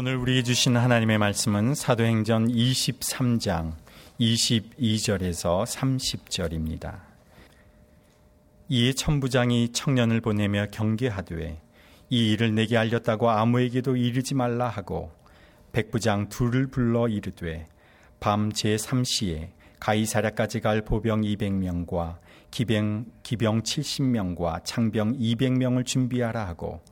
오늘 우리에게 주신 하나님의 말씀은 사도행전 23장 22절에서 30절입니다. 이에 천부장이 청년을 보내며 경계하되 이 일을 내게 알렸다고 아무에게도 이르지 말라 하고 백부장 둘을 불러 이르되 밤 제3시에 가이사랴까지 갈 보병 200명과 기병, 기병 70명과 창병 200명을 준비하라 하고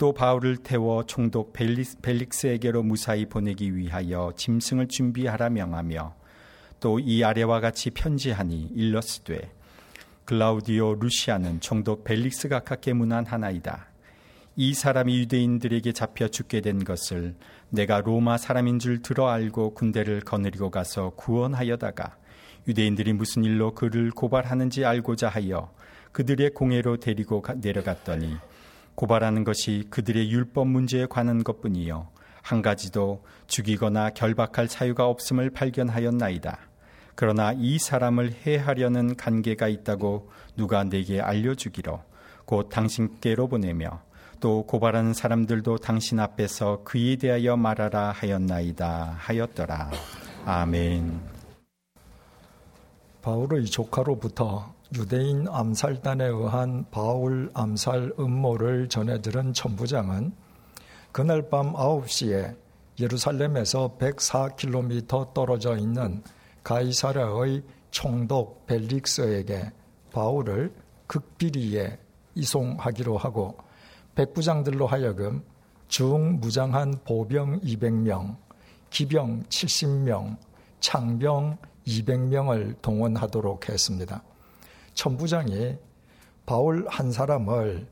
또 바울을 태워 총독 벨릭스에게로 무사히 보내기 위하여 짐승을 준비하라 명하며 또 이 아래와 같이 편지하니 일러스되 글라우디오 루시아는 총독 벨릭스가 각계 문한 하나이다. 이 사람이 유대인들에게 잡혀 죽게 된 것을 내가 로마 사람인 줄 들어 알고 군대를 거느리고 가서 구원하여다가 유대인들이 무슨 일로 그를 고발하는지 알고자 하여 그들의 공회로 데리고 내려갔더니 고발하는 것이 그들의 율법 문제에 관한 것뿐이요 한 가지도 죽이거나 결박할 사유가 없음을 발견하였나이다. 그러나 이 사람을 해하려는 관계가 있다고 누가 내게 알려주기로 곧 당신께로 보내며 또 고발하는 사람들도 당신 앞에서 그에 대하여 말하라 하였나이다 하였더라. 아멘. 바울의 조카로부터 유대인 암살단에 의한 바울 암살 음모를 전해 들은 천부장은 그날 밤 9시에 예루살렘에서 104km 떨어져 있는 가이사라의 총독 벨릭스에게 바울을 극비리에 이송하기로 하고 백부장들로 하여금 중무장한 보병 200명, 기병 70명, 창병 200명을 동원하도록 했습니다. 천부장이 바울 한 사람을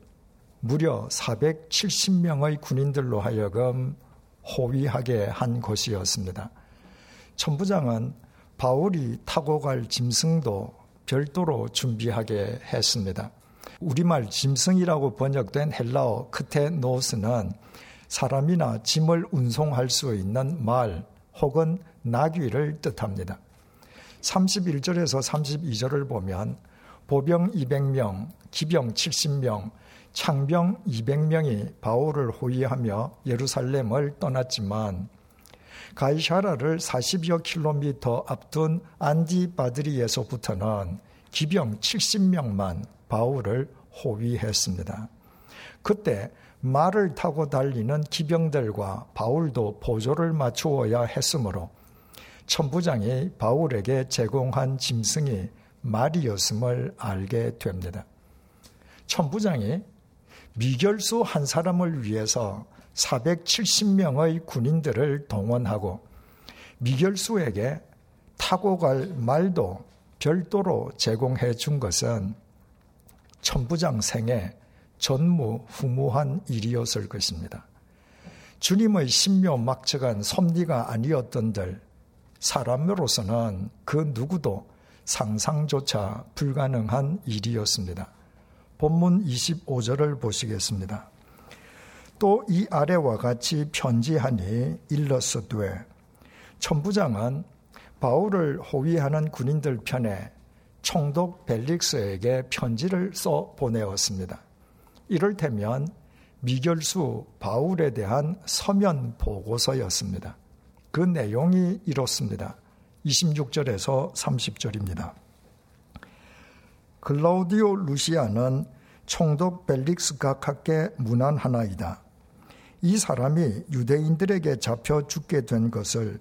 무려 470명의 군인들로 하여금 호위하게 한 것이었습니다. 천부장은 바울이 타고 갈 짐승도 별도로 준비하게 했습니다. 우리말 짐승이라고 번역된 헬라어 크테노스는 사람이나 짐을 운송할 수 있는 말 혹은 나귀를 뜻합니다. 31절에서 32절을 보면 보병 200명, 기병 70명, 창병 200명이 바울을 호위하며 예루살렘을 떠났지만 가이샤라를 40여 킬로미터 앞둔 안디바드리에서부터는 기병 70명만 바울을 호위했습니다. 그때 말을 타고 달리는 기병들과 바울도 보조를 맞추어야 했으므로 천부장이 바울에게 제공한 짐승이 말이었음을 알게 됩니다. 천부장이 미결수 한 사람을 위해서 470명의 군인들을 동원하고 미결수에게 타고 갈 말도 별도로 제공해 준 것은 천부장 생에 전무후무한 일이었을 것입니다. 주님의 신묘 막측한 섭리가 아니었던들 사람으로서는 그 누구도 상상조차 불가능한 일이었습니다. 본문 25절을 보시겠습니다. 또 이 아래와 같이 편지하니 일러스되 천부장은 바울을 호위하는 군인들 편에 총독 벨릭스에게 편지를 써 보내었습니다. 이를테면 미결수 바울에 대한 서면 보고서였습니다. 그 내용이 이렇습니다. 26절에서 30절입니다. 글라우디오 루시아는 총독 벨릭스 각하께 문안하나이다. 이 사람이 유대인들에게 잡혀 죽게 된 것을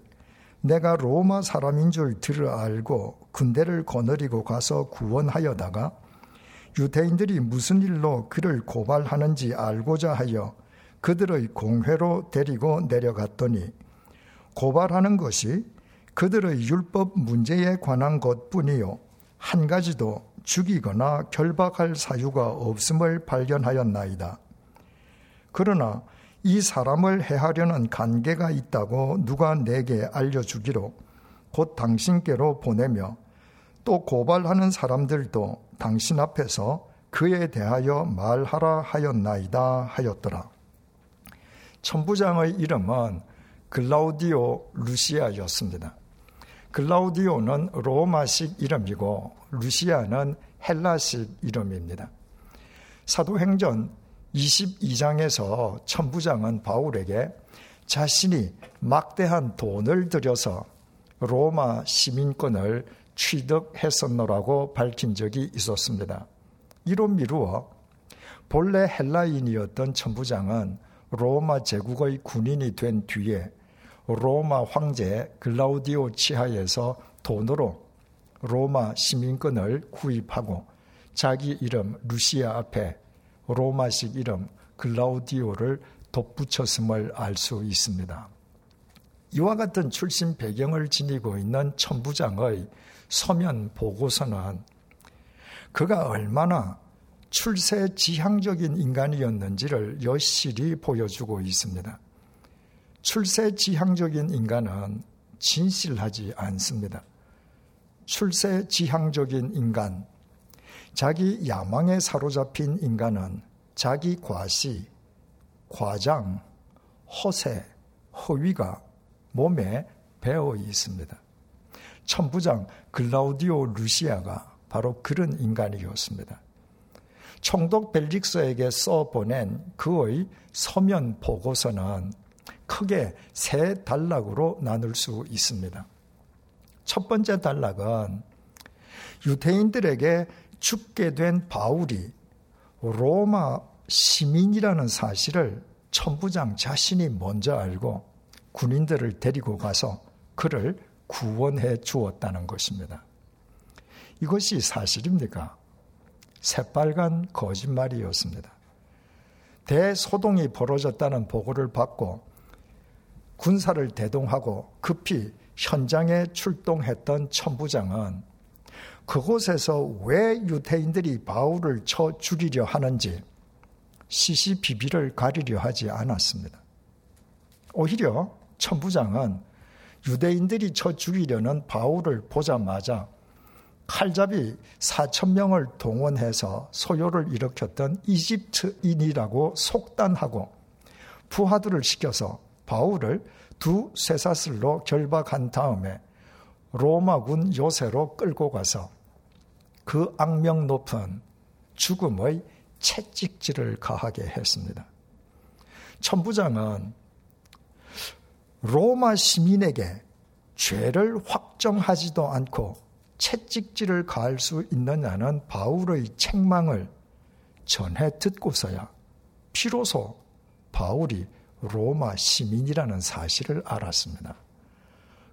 내가 로마 사람인 줄 들어 알고 군대를 거느리고 가서 구원하여다가 유대인들이 무슨 일로 그를 고발하는지 알고자 하여 그들의 공회로 데리고 내려갔더니 고발하는 것이 그들의 율법 문제에 관한 것뿐이요. 한 가지도 죽이거나 결박할 사유가 없음을 발견하였나이다. 그러나 이 사람을 해하려는 관계가 있다고 누가 내게 알려주기로 곧 당신께로 보내며 또 고발하는 사람들도 당신 앞에서 그에 대하여 말하라 하였나이다 하였더라. 천부장의 이름은 글라우디오 루시아였습니다. 글라우디오는 로마식 이름이고 루시아는 헬라식 이름입니다. 사도행전 22장에서 천부장은 바울에게 자신이 막대한 돈을 들여서 로마 시민권을 취득했었노라고 밝힌 적이 있었습니다. 이로 미루어 본래 헬라인이었던 천부장은 로마 제국의 군인이 된 뒤에 로마 황제 글라우디오 치하에서 돈으로 로마 시민권을 구입하고 자기 이름 루시아 앞에 로마식 이름 글라우디오를 덧붙였음을 알 수 있습니다. 이와 같은 출신 배경을 지니고 있는 천부장의 서면 보고서는 그가 얼마나 출세 지향적인 인간이었는지를 여실히 보여주고 있습니다. 출세 지향적인 인간은 진실하지 않습니다. 출세 지향적인 인간, 자기 야망에 사로잡힌 인간은 자기 과시, 과장, 허세, 허위가 몸에 배어 있습니다. 천부장 글라우디오 루시아가 바로 그런 인간이었습니다. 총독 벨릭스에게 써보낸 그의 서면 보고서는 크게 세 단락으로 나눌 수 있습니다. 첫 번째 단락은 유대인들에게 죽게 된 바울이 로마 시민이라는 사실을 천부장 자신이 먼저 알고 군인들을 데리고 가서 그를 구원해 주었다는 것입니다. 이것이 사실입니까? 새빨간 거짓말이었습니다. 대소동이 벌어졌다는 보고를 받고 군사를 대동하고 급히 현장에 출동했던 천부장은 그곳에서 왜 유태인들이 바울을 쳐 죽이려 하는지 시시비비를 가리려 하지 않았습니다. 오히려 천부장은 유대인들이 쳐 죽이려는 바울을 보자마자 칼잡이 4천 명을 동원해서 소요를 일으켰던 이집트인이라고 속단하고 부하들을 시켜서 바울을 두 쇠사슬로 결박한 다음에 로마군 요새로 끌고 가서 그 악명 높은 죽음의 채찍질을 가하게 했습니다. 천부장은 로마 시민에게 죄를 확정하지도 않고 채찍질을 가할 수 있느냐는 바울의 책망을 전해 듣고서야 비로소 바울이 로마 시민이라는 사실을 알았습니다.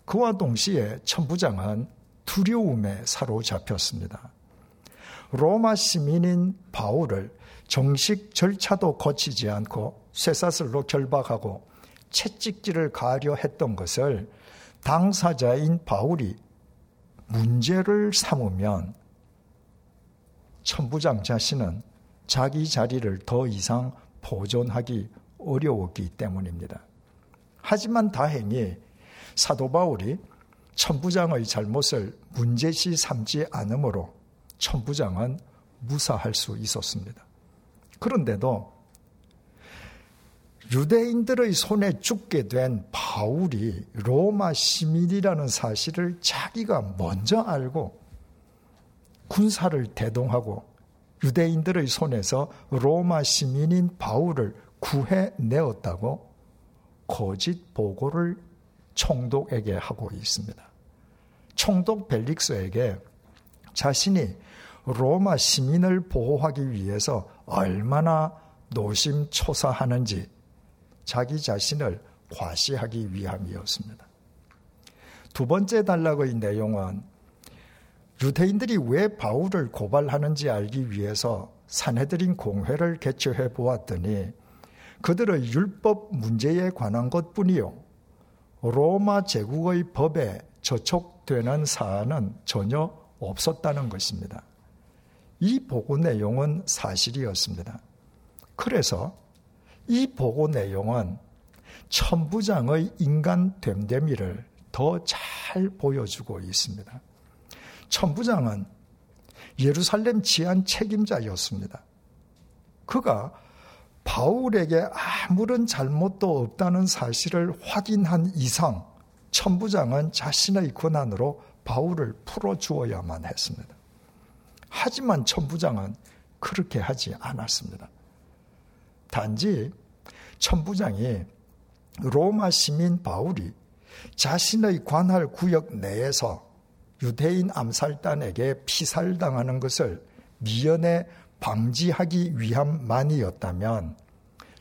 그와 동시에 천부장은 두려움에 사로잡혔습니다. 로마 시민인 바울을 정식 절차도 거치지 않고 쇠사슬로 결박하고 채찍질을 가려 했던 것을 당사자인 바울이 문제를 삼으면 천부장 자신은 자기 자리를 더 이상 보존하기 어려웠기 때문입니다. 하지만 다행히 사도 바울이 천부장의 잘못을 문제시 삼지 않으므로 천부장은 무사할 수 있었습니다. 그런데도 유대인들의 손에 죽게 된 바울이 로마 시민이라는 사실을 자기가 먼저 알고 군사를 대동하고 유대인들의 손에서 로마 시민인 바울을 구해내었다고 거짓 보고를 총독에게 하고 있습니다. 총독 벨릭스에게 자신이 로마 시민을 보호하기 위해서 얼마나 노심초사하는지 자기 자신을 과시하기 위함이었습니다. 두 번째 단락의 내용은 유대인들이 왜 바울을 고발하는지 알기 위해서 산해드린 공회를 개최해 보았더니 그들의 율법 문제에 관한 것뿐이요. 로마 제국의 법에 저촉되는 사안은 전혀 없었다는 것입니다. 이 보고 내용은 사실이었습니다. 그래서 이 보고 내용은 천부장의 인간 됨됨이를 더 잘 보여주고 있습니다. 천부장은 예루살렘 치안 책임자였습니다. 그가 바울에게 아무런 잘못도 없다는 사실을 확인한 이상 천부장은 자신의 권한으로 바울을 풀어주어야만 했습니다. 하지만 천부장은 그렇게 하지 않았습니다. 단지 천부장이 로마 시민 바울이 자신의 관할 구역 내에서 유대인 암살단에게 피살당하는 것을 미연에 방지하기 위함만이었다면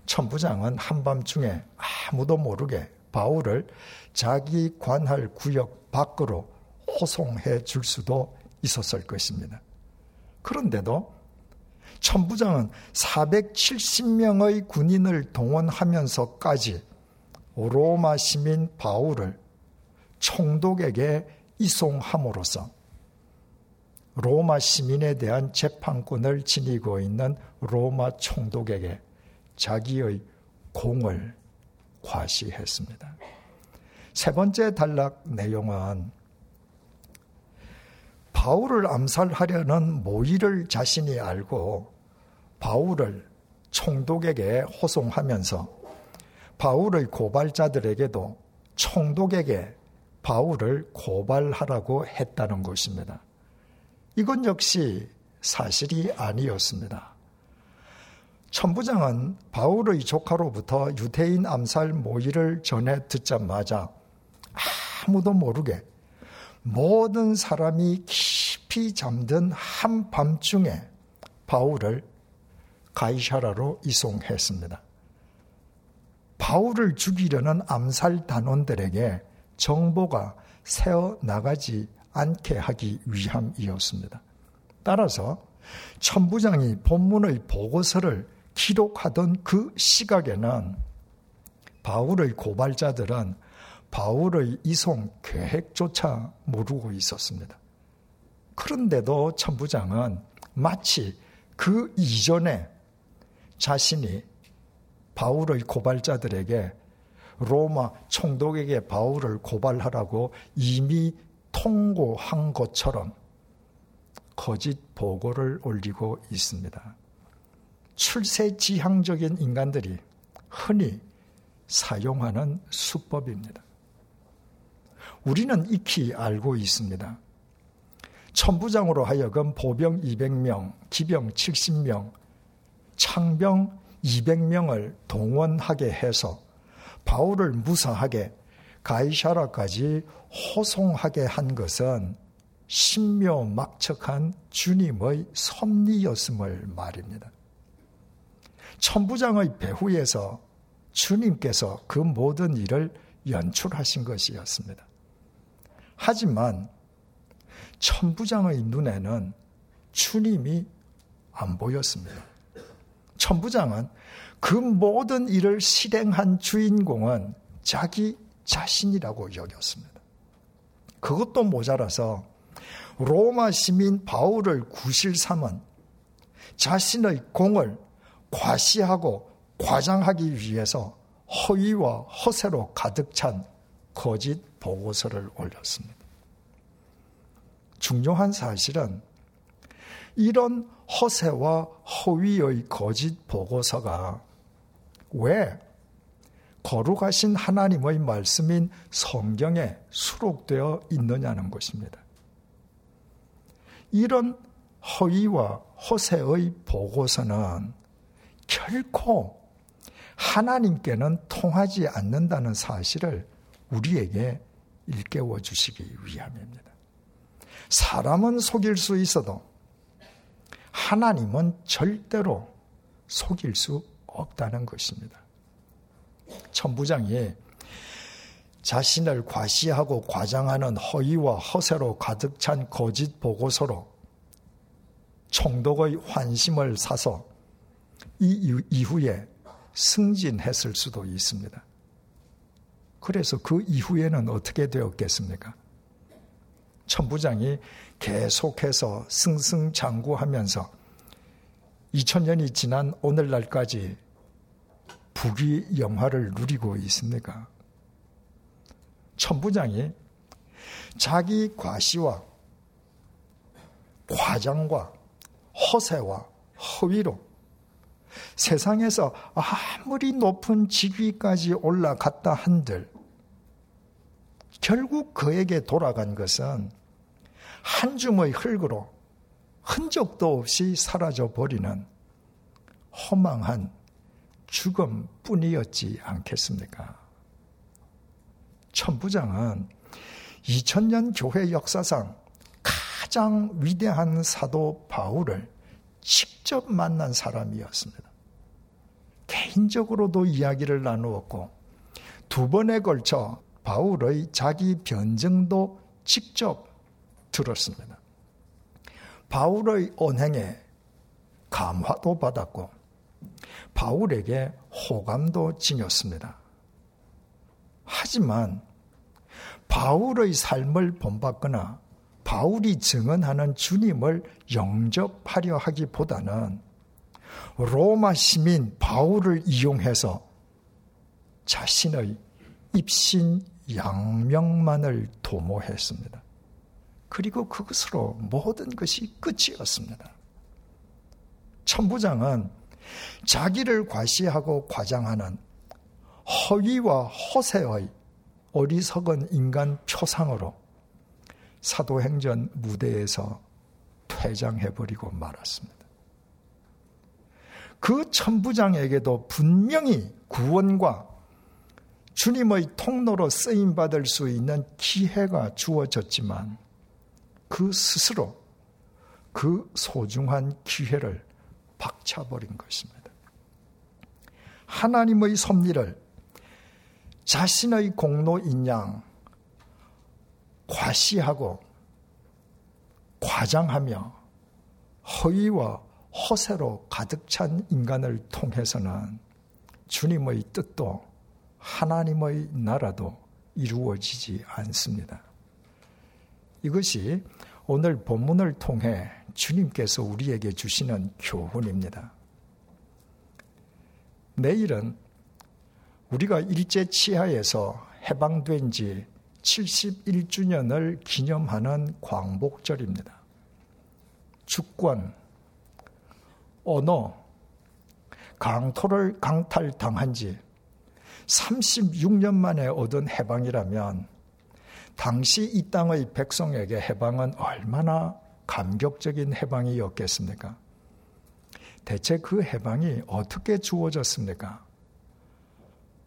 천부장은 한밤중에 아무도 모르게 바울을 자기 관할 구역 밖으로 호송해 줄 수도 있었을 것입니다. 그런데도 천부장은 470명의 군인을 동원하면서까지 로마 시민 바울을 총독에게 이송함으로써 로마 시민에 대한 재판권을 지니고 있는 로마 총독에게 자기의 공을 과시했습니다. 세 번째 단락 내용은 바울을 암살하려는 모의를 자신이 알고 바울을 총독에게 호송하면서 바울의 고발자들에게도 총독에게 바울을 고발하라고 했다는 것입니다. 이건 역시 사실이 아니었습니다. 천부장은 바울의 조카로부터 유대인 암살 모의를 전해 듣자마자 아무도 모르게 모든 사람이 깊이 잠든 한밤중에 바울을 가이샤라로 이송했습니다. 바울을 죽이려는 암살 단원들에게 정보가 새어 나가지 않게 하기 위함이었습니다. 따라서 천부장이 본문의 보고서를 기록하던 그 시각에는 바울의 고발자들은 바울의 이송 계획조차 모르고 있었습니다. 그런데도 천부장은 마치 그 이전에 자신이 바울의 고발자들에게 로마 총독에게 바울을 고발하라고 이미 통고한 것처럼 거짓 보고를 올리고 있습니다. 출세지향적인 인간들이 흔히 사용하는 수법입니다. 우리는 익히 알고 있습니다. 천부장으로 하여금 보병 200명, 기병 70명, 창병 200명을 동원하게 해서 바울을 무사하게 가이샤라까지 호송하게 한 것은 신묘막측한 주님의 섭리였음을 말입니다. 천부장의 배후에서 주님께서 그 모든 일을 연출하신 것이었습니다. 하지만 천부장의 눈에는 주님이 안 보였습니다. 천부장은 그 모든 일을 실행한 주인공은 자기 자신이라고 여겼습니다. 그것도 모자라서 로마 시민 바울을 구실 삼은 자신의 공을 과시하고 과장하기 위해서 허위와 허세로 가득 찬 거짓 보고서를 올렸습니다. 중요한 사실은 이런 허세와 허위의 거짓 보고서가 왜 거룩하신 하나님의 말씀인 성경에 수록되어 있느냐는 것입니다. 이런 허위와 허세의 보고서는 결코 하나님께는 통하지 않는다는 사실을 우리에게 일깨워 주시기 위함입니다. 사람은 속일 수 있어도 하나님은 절대로 속일 수 없다는 것입니다. 천부장이 자신을 과시하고 과장하는 허위와 허세로 가득 찬 거짓 보고서로 총독의 환심을 사서 이 이후에 승진했을 수도 있습니다. 그래서 그 이후에는 어떻게 되었겠습니까? 천부장이 계속해서 승승장구하면서 2000년이 지난 오늘날까지 부귀 영화를 누리고 있습니까? 천부장이 자기 과시와 과장과 허세와 허위로 세상에서 아무리 높은 직위까지 올라갔다 한들 결국 그에게 돌아간 것은 한 줌의 흙으로 흔적도 없이 사라져 버리는 허망한 죽음뿐이었지 않겠습니까? 천부장은 2000년 교회 역사상 가장 위대한 사도 바울을 직접 만난 사람이었습니다. 개인적으로도 이야기를 나누었고 두 번에 걸쳐 바울의 자기 변증도 직접 들었습니다. 바울의 언행에 감화도 받았고 바울에게 호감도 지녔습니다. 하지만 바울의 삶을 본받거나 바울이 증언하는 주님을 영접하려 하기보다는 로마 시민 바울을 이용해서 자신의 입신 양명만을 도모했습니다. 그리고 그것으로 모든 것이 끝이었습니다. 천부장은 자기를 과시하고 과장하는 허위와 허세의 어리석은 인간 표상으로 사도행전 무대에서 퇴장해버리고 말았습니다. 그 천부장에게도 분명히 구원과 주님의 통로로 쓰임받을 수 있는 기회가 주어졌지만 그 스스로 그 소중한 기회를 박차버린 것입니다. 하나님의 섭리를 자신의 공로인 양 과시하고 과장하며 허위와 허세로 가득 찬 인간을 통해서는 주님의 뜻도 하나님의 나라도 이루어지지 않습니다. 이것이 오늘 본문을 통해 주님께서 우리에게 주시는 교훈입니다. 내일은 우리가 일제 치하에서 해방된 지 71주년을 기념하는 광복절입니다. 주권, 언어, 강토를 강탈당한 지 36년 만에 얻은 해방이라면 당시 이 땅의 백성에게 해방은 얼마나 감격적인 해방이었겠습니까? 대체 그 해방이 어떻게 주어졌습니까?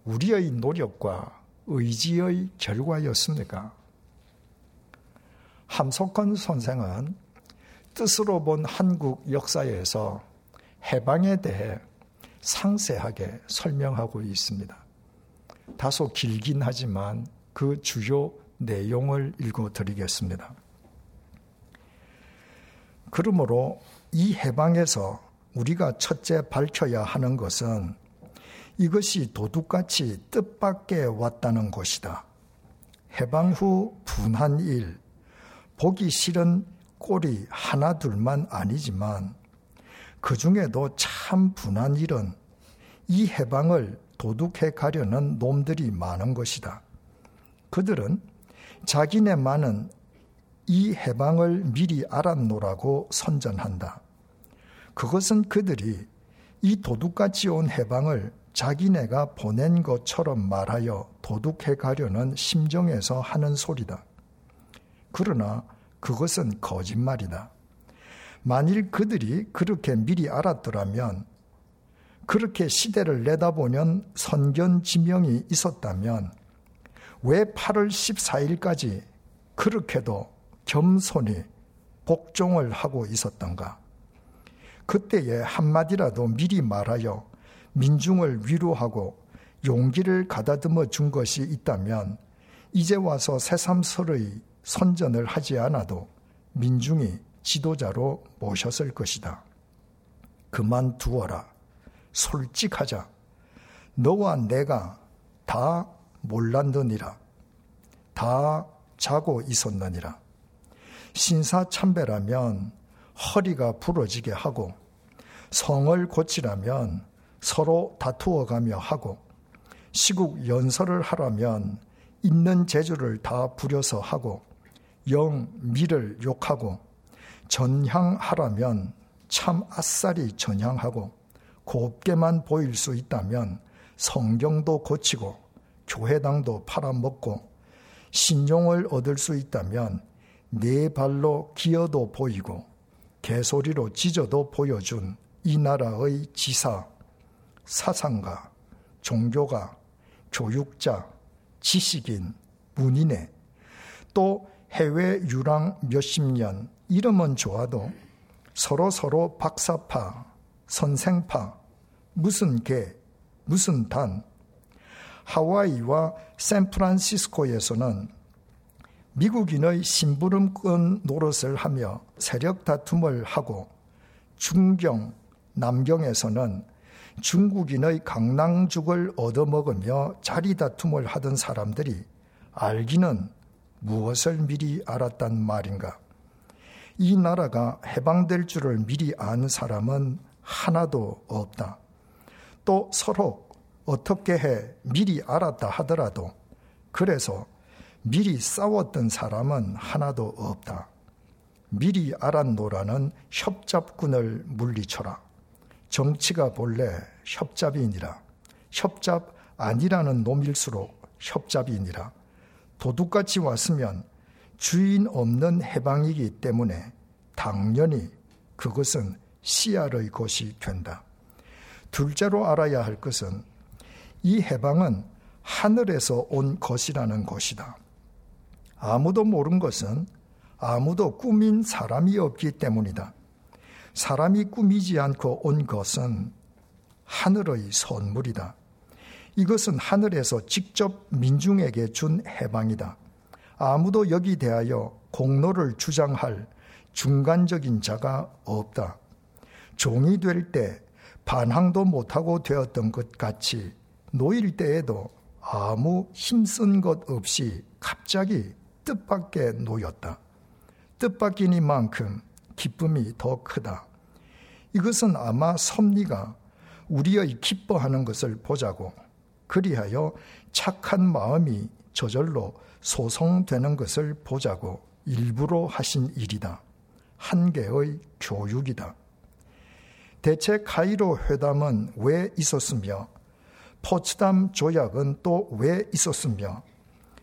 우리의 노력과 의지의 결과였습니까? 함석헌 선생은 뜻으로 본 한국 역사에서 해방에 대해 상세하게 설명하고 있습니다. 다소 길긴 하지만 그 주요 내용을 읽어 드리겠습니다. 그러므로 이 해방에서 우리가 첫째 밝혀야 하는 것은 이것이 도둑같이 뜻밖에 왔다는 것이다. 해방 후 분한 일, 보기 싫은 꼴이 하나 둘만 아니지만 그 중에도 참 분한 일은 이 해방을 도둑해 가려는 놈들이 많은 것이다. 그들은 자기네만은 이 해방을 미리 알았노라고 선전한다. 그것은 그들이 이 도둑같이 온 해방을 자기네가 보낸 것처럼 말하여 도둑해 가려는 심정에서 하는 소리다. 그러나 그것은 거짓말이다. 만일 그들이 그렇게 미리 알았더라면, 그렇게 시대를 내다보는 선견 지명이 있었다면, 왜 8월 14일까지 그렇게도 겸손히 복종을 하고 있었던가? 그때에 한마디라도 미리 말하여 민중을 위로하고 용기를 가다듬어 준 것이 있다면 이제 와서 새삼스의 선전을 하지 않아도 민중이 지도자로 모셨을 것이다. 그만두어라. 솔직하자. 너와 내가 다 몰랐느니라. 다 자고 있었느니라. 신사참배라면 허리가 부러지게 하고 성을 고치라면 서로 다투어 가며 하고 시국 연설을 하라면 있는 재주를 다 부려서 하고 영 미를 욕하고 전향하라면 참 아싸리 전향하고 곱게만 보일 수 있다면 성경도 고치고 교회당도 팔아먹고 신용을 얻을 수 있다면 네 발로 기어도 보이고 개소리로 짖어도 보여준 이 나라의 지사, 사상가, 종교가, 교육자, 지식인, 문인에 또 해외 유랑 몇십 년 이름은 좋아도 서로 서로 박사파, 선생파, 무슨 개, 무슨 단. 하와이와 샌프란시스코에서는 미국인의 심부름꾼 노릇을 하며 세력 다툼을 하고 중경, 남경에서는 중국인의 강낭죽을 얻어먹으며 자리 다툼을 하던 사람들이 알기는 무엇을 미리 알았단 말인가? 이 나라가 해방될 줄을 미리 아는 사람은 하나도 없다. 또 서로 어떻게 해 미리 알았다 하더라도 그래서 미리 싸웠던 사람은 하나도 없다. 미리 알았노라는 협잡군을 물리쳐라. 정치가 본래 협잡이니라. 협잡 아니라는 놈일수록 협잡이니라. 도둑같이 왔으면 주인 없는 해방이기 때문에 당연히 그것은 씨알의 것이 된다. 둘째로 알아야 할 것은 이 해방은 하늘에서 온 것이라는 것이다. 아무도 모른 것은 아무도 꾸민 사람이 없기 때문이다. 사람이 꾸미지 않고 온 것은 하늘의 선물이다. 이것은 하늘에서 직접 민중에게 준 해방이다. 아무도 여기 대하여 공로를 주장할 중간적인 자가 없다. 종이 될 때 반항도 못하고 되었던 것 같이 노일 때에도 아무 힘쓴 것 없이 갑자기 뜻밖에 놓였다. 뜻밖이니만큼 기쁨이 더 크다. 이것은 아마 섭리가 우리의 기뻐하는 것을 보자고 그리하여 착한 마음이 저절로 소송되는 것을 보자고 일부러 하신 일이다. 한계의 교육이다. 대체 카이로 회담은 왜 있었으며 포츠담 조약은 또 왜 있었으며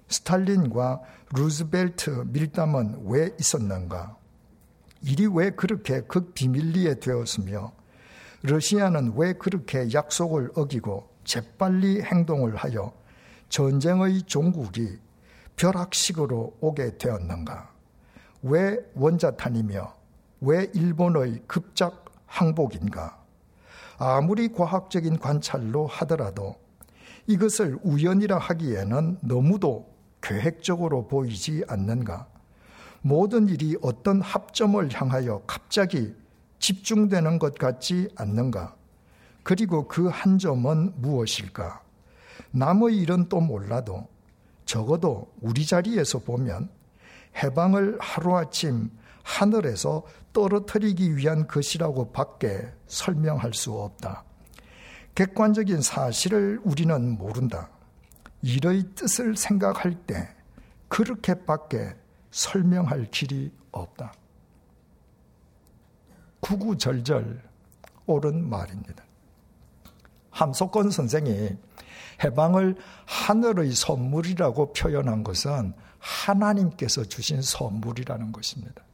스탈린과 루즈벨트 밀담은 왜 있었는가? 일이 왜 그렇게 극비밀리에 되었으며 러시아는 왜 그렇게 약속을 어기고 재빨리 행동을 하여 전쟁의 종국이 벼락식으로 오게 되었는가? 왜 원자탄이며 왜 일본의 급작 항복인가? 아무리 과학적인 관찰로 하더라도 이것을 우연이라 하기에는 너무도 계획적으로 보이지 않는가? 모든 일이 어떤 합점을 향하여 갑자기 집중되는 것 같지 않는가? 그리고 그 한 점은 무엇일까? 남의 일은 또 몰라도 적어도 우리 자리에서 보면 해방을 하루아침 하늘에서 떨어뜨리기 위한 것이라고 밖에 설명할 수 없다. 객관적인 사실을 우리는 모른다. 일의 뜻을 생각할 때 그렇게밖에 설명할 길이 없다. 구구절절 옳은 말입니다. 함석권 선생이 해방을 하늘의 선물이라고 표현한 것은 하나님께서 주신 선물이라는 것입니다.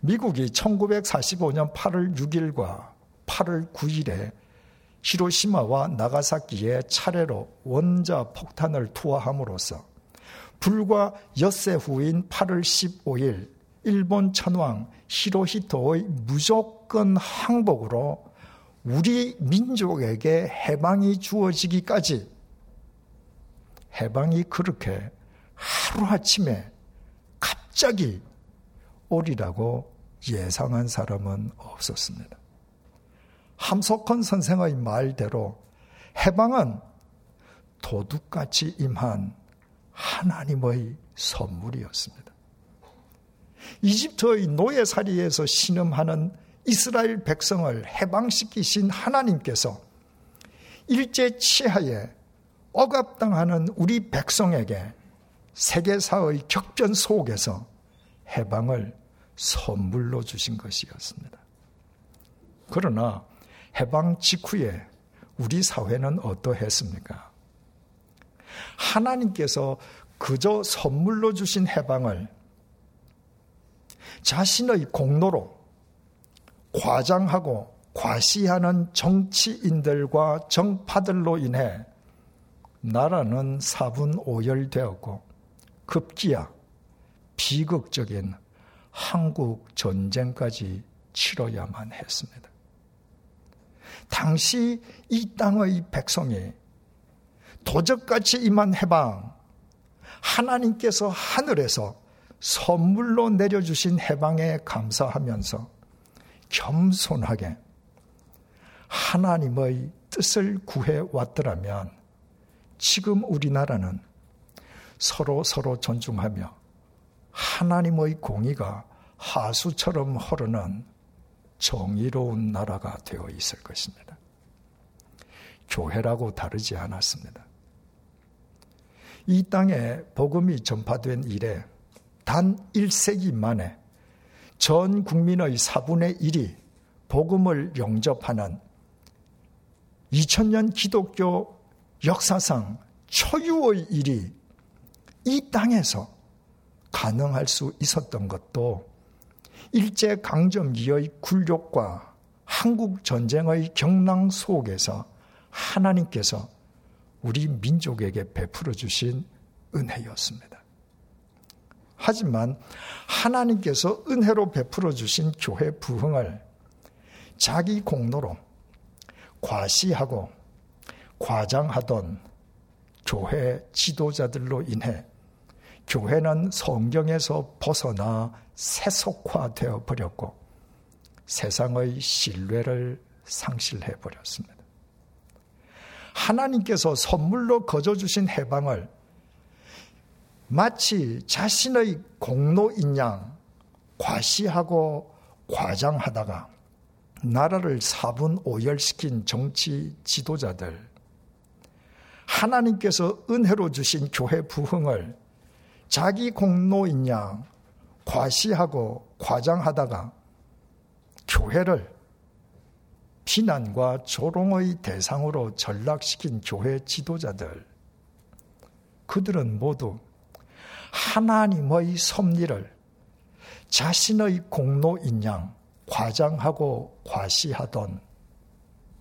미국이 1945년 8월 6일과 8월 9일에 히로시마와 나가사키에 차례로 원자 폭탄을 투하함으로써 불과 엿새 후인 8월 15일 일본 천왕 히로히토의 무조건 항복으로 우리 민족에게 해방이 주어지기까지 해방이 그렇게 하루아침에 갑자기 오리라고 예상한 사람은 없었습니다. 함석헌 선생의 말대로 해방은 도둑같이 임한 하나님의 선물이었습니다. 이집트의 노예살이에서 신음하는 이스라엘 백성을 해방시키신 하나님께서 일제 치하에 억압당하는 우리 백성에게 세계사의 격변 속에서 해방을 선물로 주신 것이었습니다. 그러나 해방 직후에 우리 사회는 어떠했습니까? 하나님께서 그저 선물로 주신 해방을 자신의 공로로 과장하고 과시하는 정치인들과 정파들로 인해 나라는 사분 오열되었고 급기야 비극적인 한국 전쟁까지 치러야만 했습니다. 당시 이 땅의 백성이 도적같이 임한 해방, 하나님께서 하늘에서 선물로 내려주신 해방에 감사하면서 겸손하게 하나님의 뜻을 구해 왔더라면 지금 우리나라는 서로 서로 존중하며 하나님의 공의가 하수처럼 흐르는 정의로운 나라가 되어 있을 것입니다. 교회라고 다르지 않았습니다. 이 땅에 복음이 전파된 이래 단 1세기 만에 전 국민의 4분의 1이 복음을 영접하는 2000년 기독교 역사상 초유의 일이 이 땅에서 가능할 수 있었던 것도 일제 강점기의 굴욕과 한국 전쟁의 경랑 속에서 하나님께서 우리 민족에게 베풀어 주신 은혜였습니다. 하지만 하나님께서 은혜로 베풀어 주신 교회 부흥을 자기 공로로 과시하고 과장하던 교회 지도자들로 인해 교회는 성경에서 벗어나 세속화되어 버렸고 세상의 신뢰를 상실해 버렸습니다. 하나님께서 선물로 거저 주신 해방을 마치 자신의 공로인 양 과시하고 과장하다가 나라를 사분 오열시킨 정치 지도자들, 하나님께서 은혜로 주신 교회 부흥을 자기 공로인 양 과시하고 과장하다가 교회를 비난과 조롱의 대상으로 전락시킨 교회 지도자들, 그들은 모두 하나님의 섭리를 자신의 공로인 양 과장하고 과시하던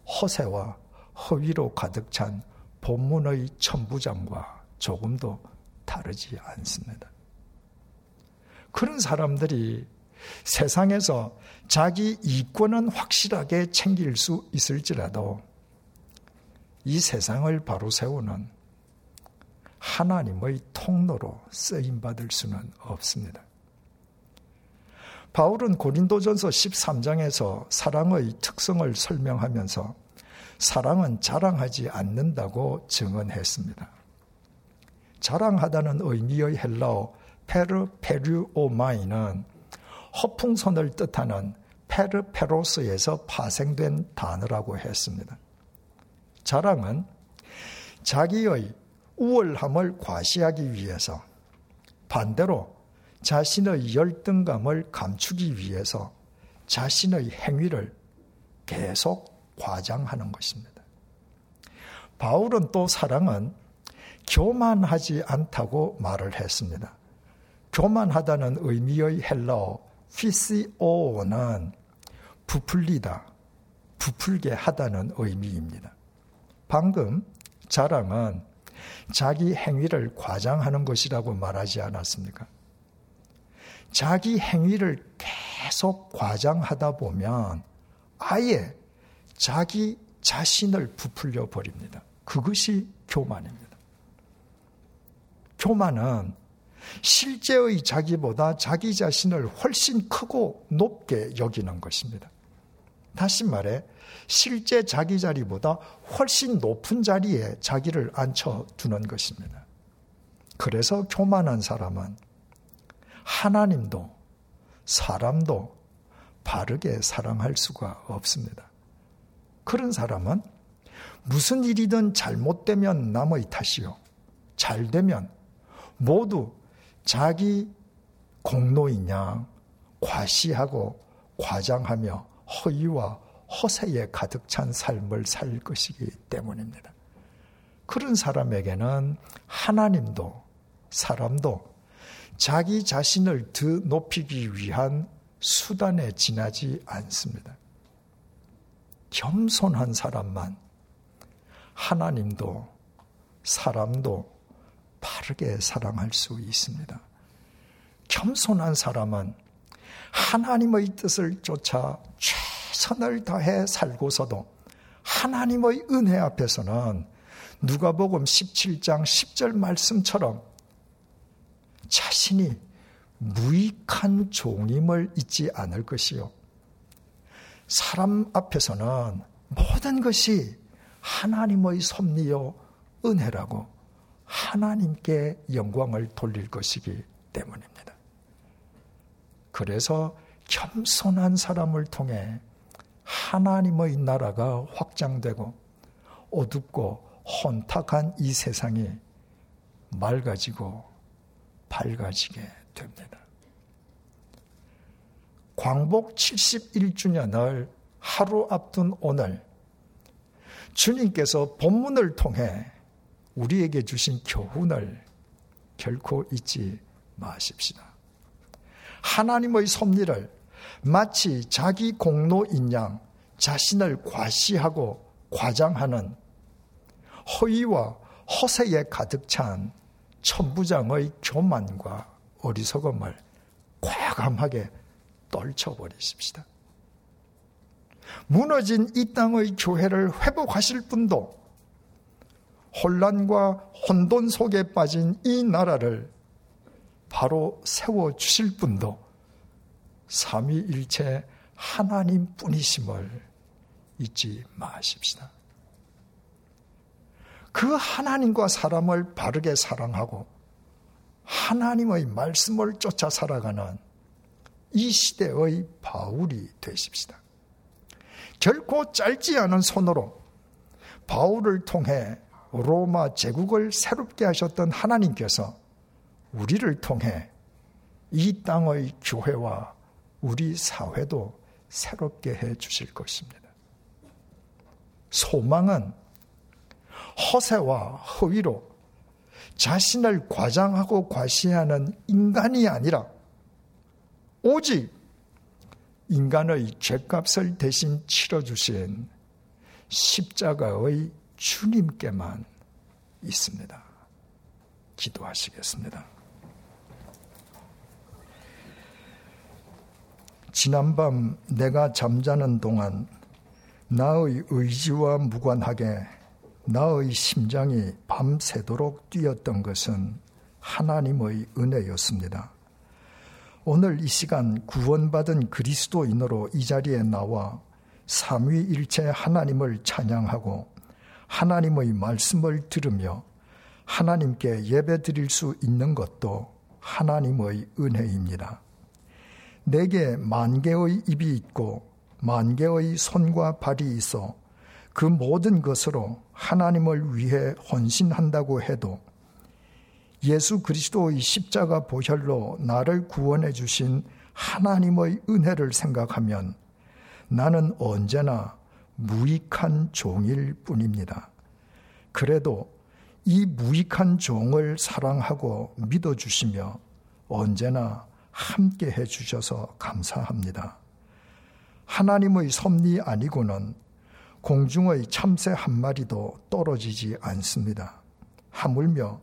허세와 허위로 가득 찬 본문의 천부장과 조금도 다르지 않습니다. 그런 사람들이 세상에서 자기 이권은 확실하게 챙길 수 있을지라도 이 세상을 바로 세우는 하나님의 통로로 쓰임받을 수는 없습니다. 바울은 고린도전서 13장에서 사랑의 특성을 설명하면서 사랑은 자랑하지 않는다고 증언했습니다. 자랑하다는 의미의 헬라어 페르 페류오마이는 허풍선을 뜻하는 페르페로스에서 파생된 단어라고 했습니다. 자랑은 자기의 우월함을 과시하기 위해서 반대로 자신의 열등감을 감추기 위해서 자신의 행위를 계속 과장하는 것입니다. 바울은 또 사랑은 교만하지 않다고 말을 했습니다. 교만하다는 의미의 헬라어 피시오는 부풀리다, 부풀게 하다는 의미입니다. 방금 자랑은 자기 행위를 과장하는 것이라고 말하지 않았습니까? 자기 행위를 계속 과장하다 보면 아예 자기 자신을 부풀려 버립니다. 그것이 교만입니다. 교만은 실제의 자기보다 자기 자신을 훨씬 크고 높게 여기는 것입니다. 다시 말해, 실제 자기 자리보다 훨씬 높은 자리에 자기를 앉혀두는 것입니다. 그래서 교만한 사람은 하나님도 사람도 바르게 사랑할 수가 없습니다. 그런 사람은 무슨 일이든 잘못되면 남의 탓이요. 잘 되면 모두 자기 공로이냐 과시하고 과장하며 허위와 허세에 가득 찬 삶을 살 것이기 때문입니다. 그런 사람에게는 하나님도 사람도 자기 자신을 더 높이기 위한 수단에 지나지 않습니다. 겸손한 사람만 하나님도 사람도 바르게 사랑할 수 있습니다. 겸손한 사람은 하나님의 뜻을 쫓아 최선을 다해 살고서도 하나님의 은혜 앞에서는 누가복음 17장 10절 말씀처럼 자신이 무익한 종임을 잊지 않을 것이요. 사람 앞에서는 모든 것이 하나님의 섭리요 은혜라고 하나님께 영광을 돌릴 것이기 때문입니다. 그래서 겸손한 사람을 통해 하나님의 나라가 확장되고 어둡고 혼탁한 이 세상이 맑아지고 밝아지게 됩니다. 광복 71주년을 하루 앞둔 오늘 주님께서 본문을 통해 우리에게 주신 교훈을 결코 잊지 마십시다. 하나님의 섭리를 마치 자기 공로인 양 자신을 과시하고 과장하는 허위와 허세에 가득 찬 천부장의 교만과 어리석음을 과감하게 떨쳐버리십시다. 무너진 이 땅의 교회를 회복하실 분도 혼란과 혼돈 속에 빠진 이 나라를 바로 세워 주실 분도 삼위일체 하나님 뿐이심을 잊지 마십시다. 그 하나님과 사람을 바르게 사랑하고 하나님의 말씀을 쫓아 살아가는 이 시대의 바울이 되십시다. 결코 짧지 않은 손으로 바울을 통해 로마 제국을 새롭게 하셨던 하나님께서 우리를 통해 이 땅의 교회와 우리 사회도 새롭게 해 주실 것입니다. 소망은 허세와 허위로 자신을 과장하고 과시하는 인간이 아니라 오직 인간의 죄값을 대신 치러주신 십자가의 주님께만 있습니다. 기도하시겠습니다. 지난밤 내가 잠자는 동안 나의 의지와 무관하게 나의 심장이 밤새도록 뛰었던 것은 하나님의 은혜였습니다. 오늘 이 시간 구원받은 그리스도인으로 이 자리에 나와 삼위일체 하나님을 찬양하고 하나님의 말씀을 들으며 하나님께 예배 드릴 수 있는 것도 하나님의 은혜입니다. 내게 만 개의 입이 있고 만 개의 손과 발이 있어 그 모든 것으로 하나님을 위해 헌신한다고 해도 예수 그리스도의 십자가 보혈로 나를 구원해 주신 하나님의 은혜를 생각하면 나는 언제나 무익한 종일 뿐입니다. 그래도 이 무익한 종을 사랑하고 믿어주시며 언제나 함께 해주셔서 감사합니다. 하나님의 섭리 아니고는 공중의 참새 한 마리도 떨어지지 않습니다. 하물며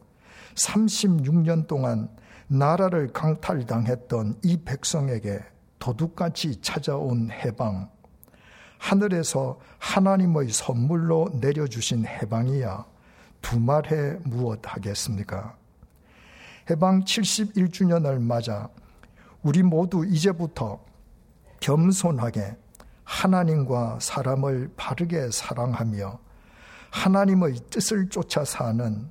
36년 동안 나라를 강탈당했던 이 백성에게 도둑같이 찾아온 해방, 하늘에서 하나님의 선물로 내려주신 해방이야 두 말해 무엇 하겠습니까? 해방 71주년을 맞아 우리 모두 이제부터 겸손하게 하나님과 사람을 바르게 사랑하며 하나님의 뜻을 쫓아 사는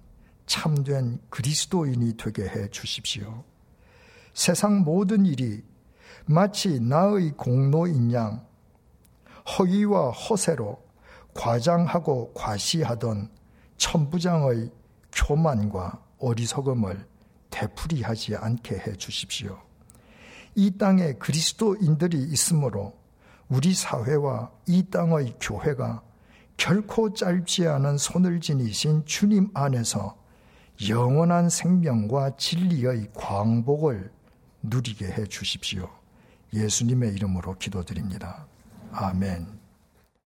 참된 그리스도인이 되게 해 주십시오. 세상 모든 일이 마치 나의 공로인 양 허위와 허세로 과장하고 과시하던 천부장의 교만과 어리석음을 되풀이하지 않게 해 주십시오. 이 땅에 그리스도인들이 있으므로 우리 사회와 이 땅의 교회가 결코 짧지 않은 손을 지니신 주님 안에서 영원한 생명과 진리의 광복을 누리게 해 주십시오. 예수님의 이름으로 기도드립니다. 아멘.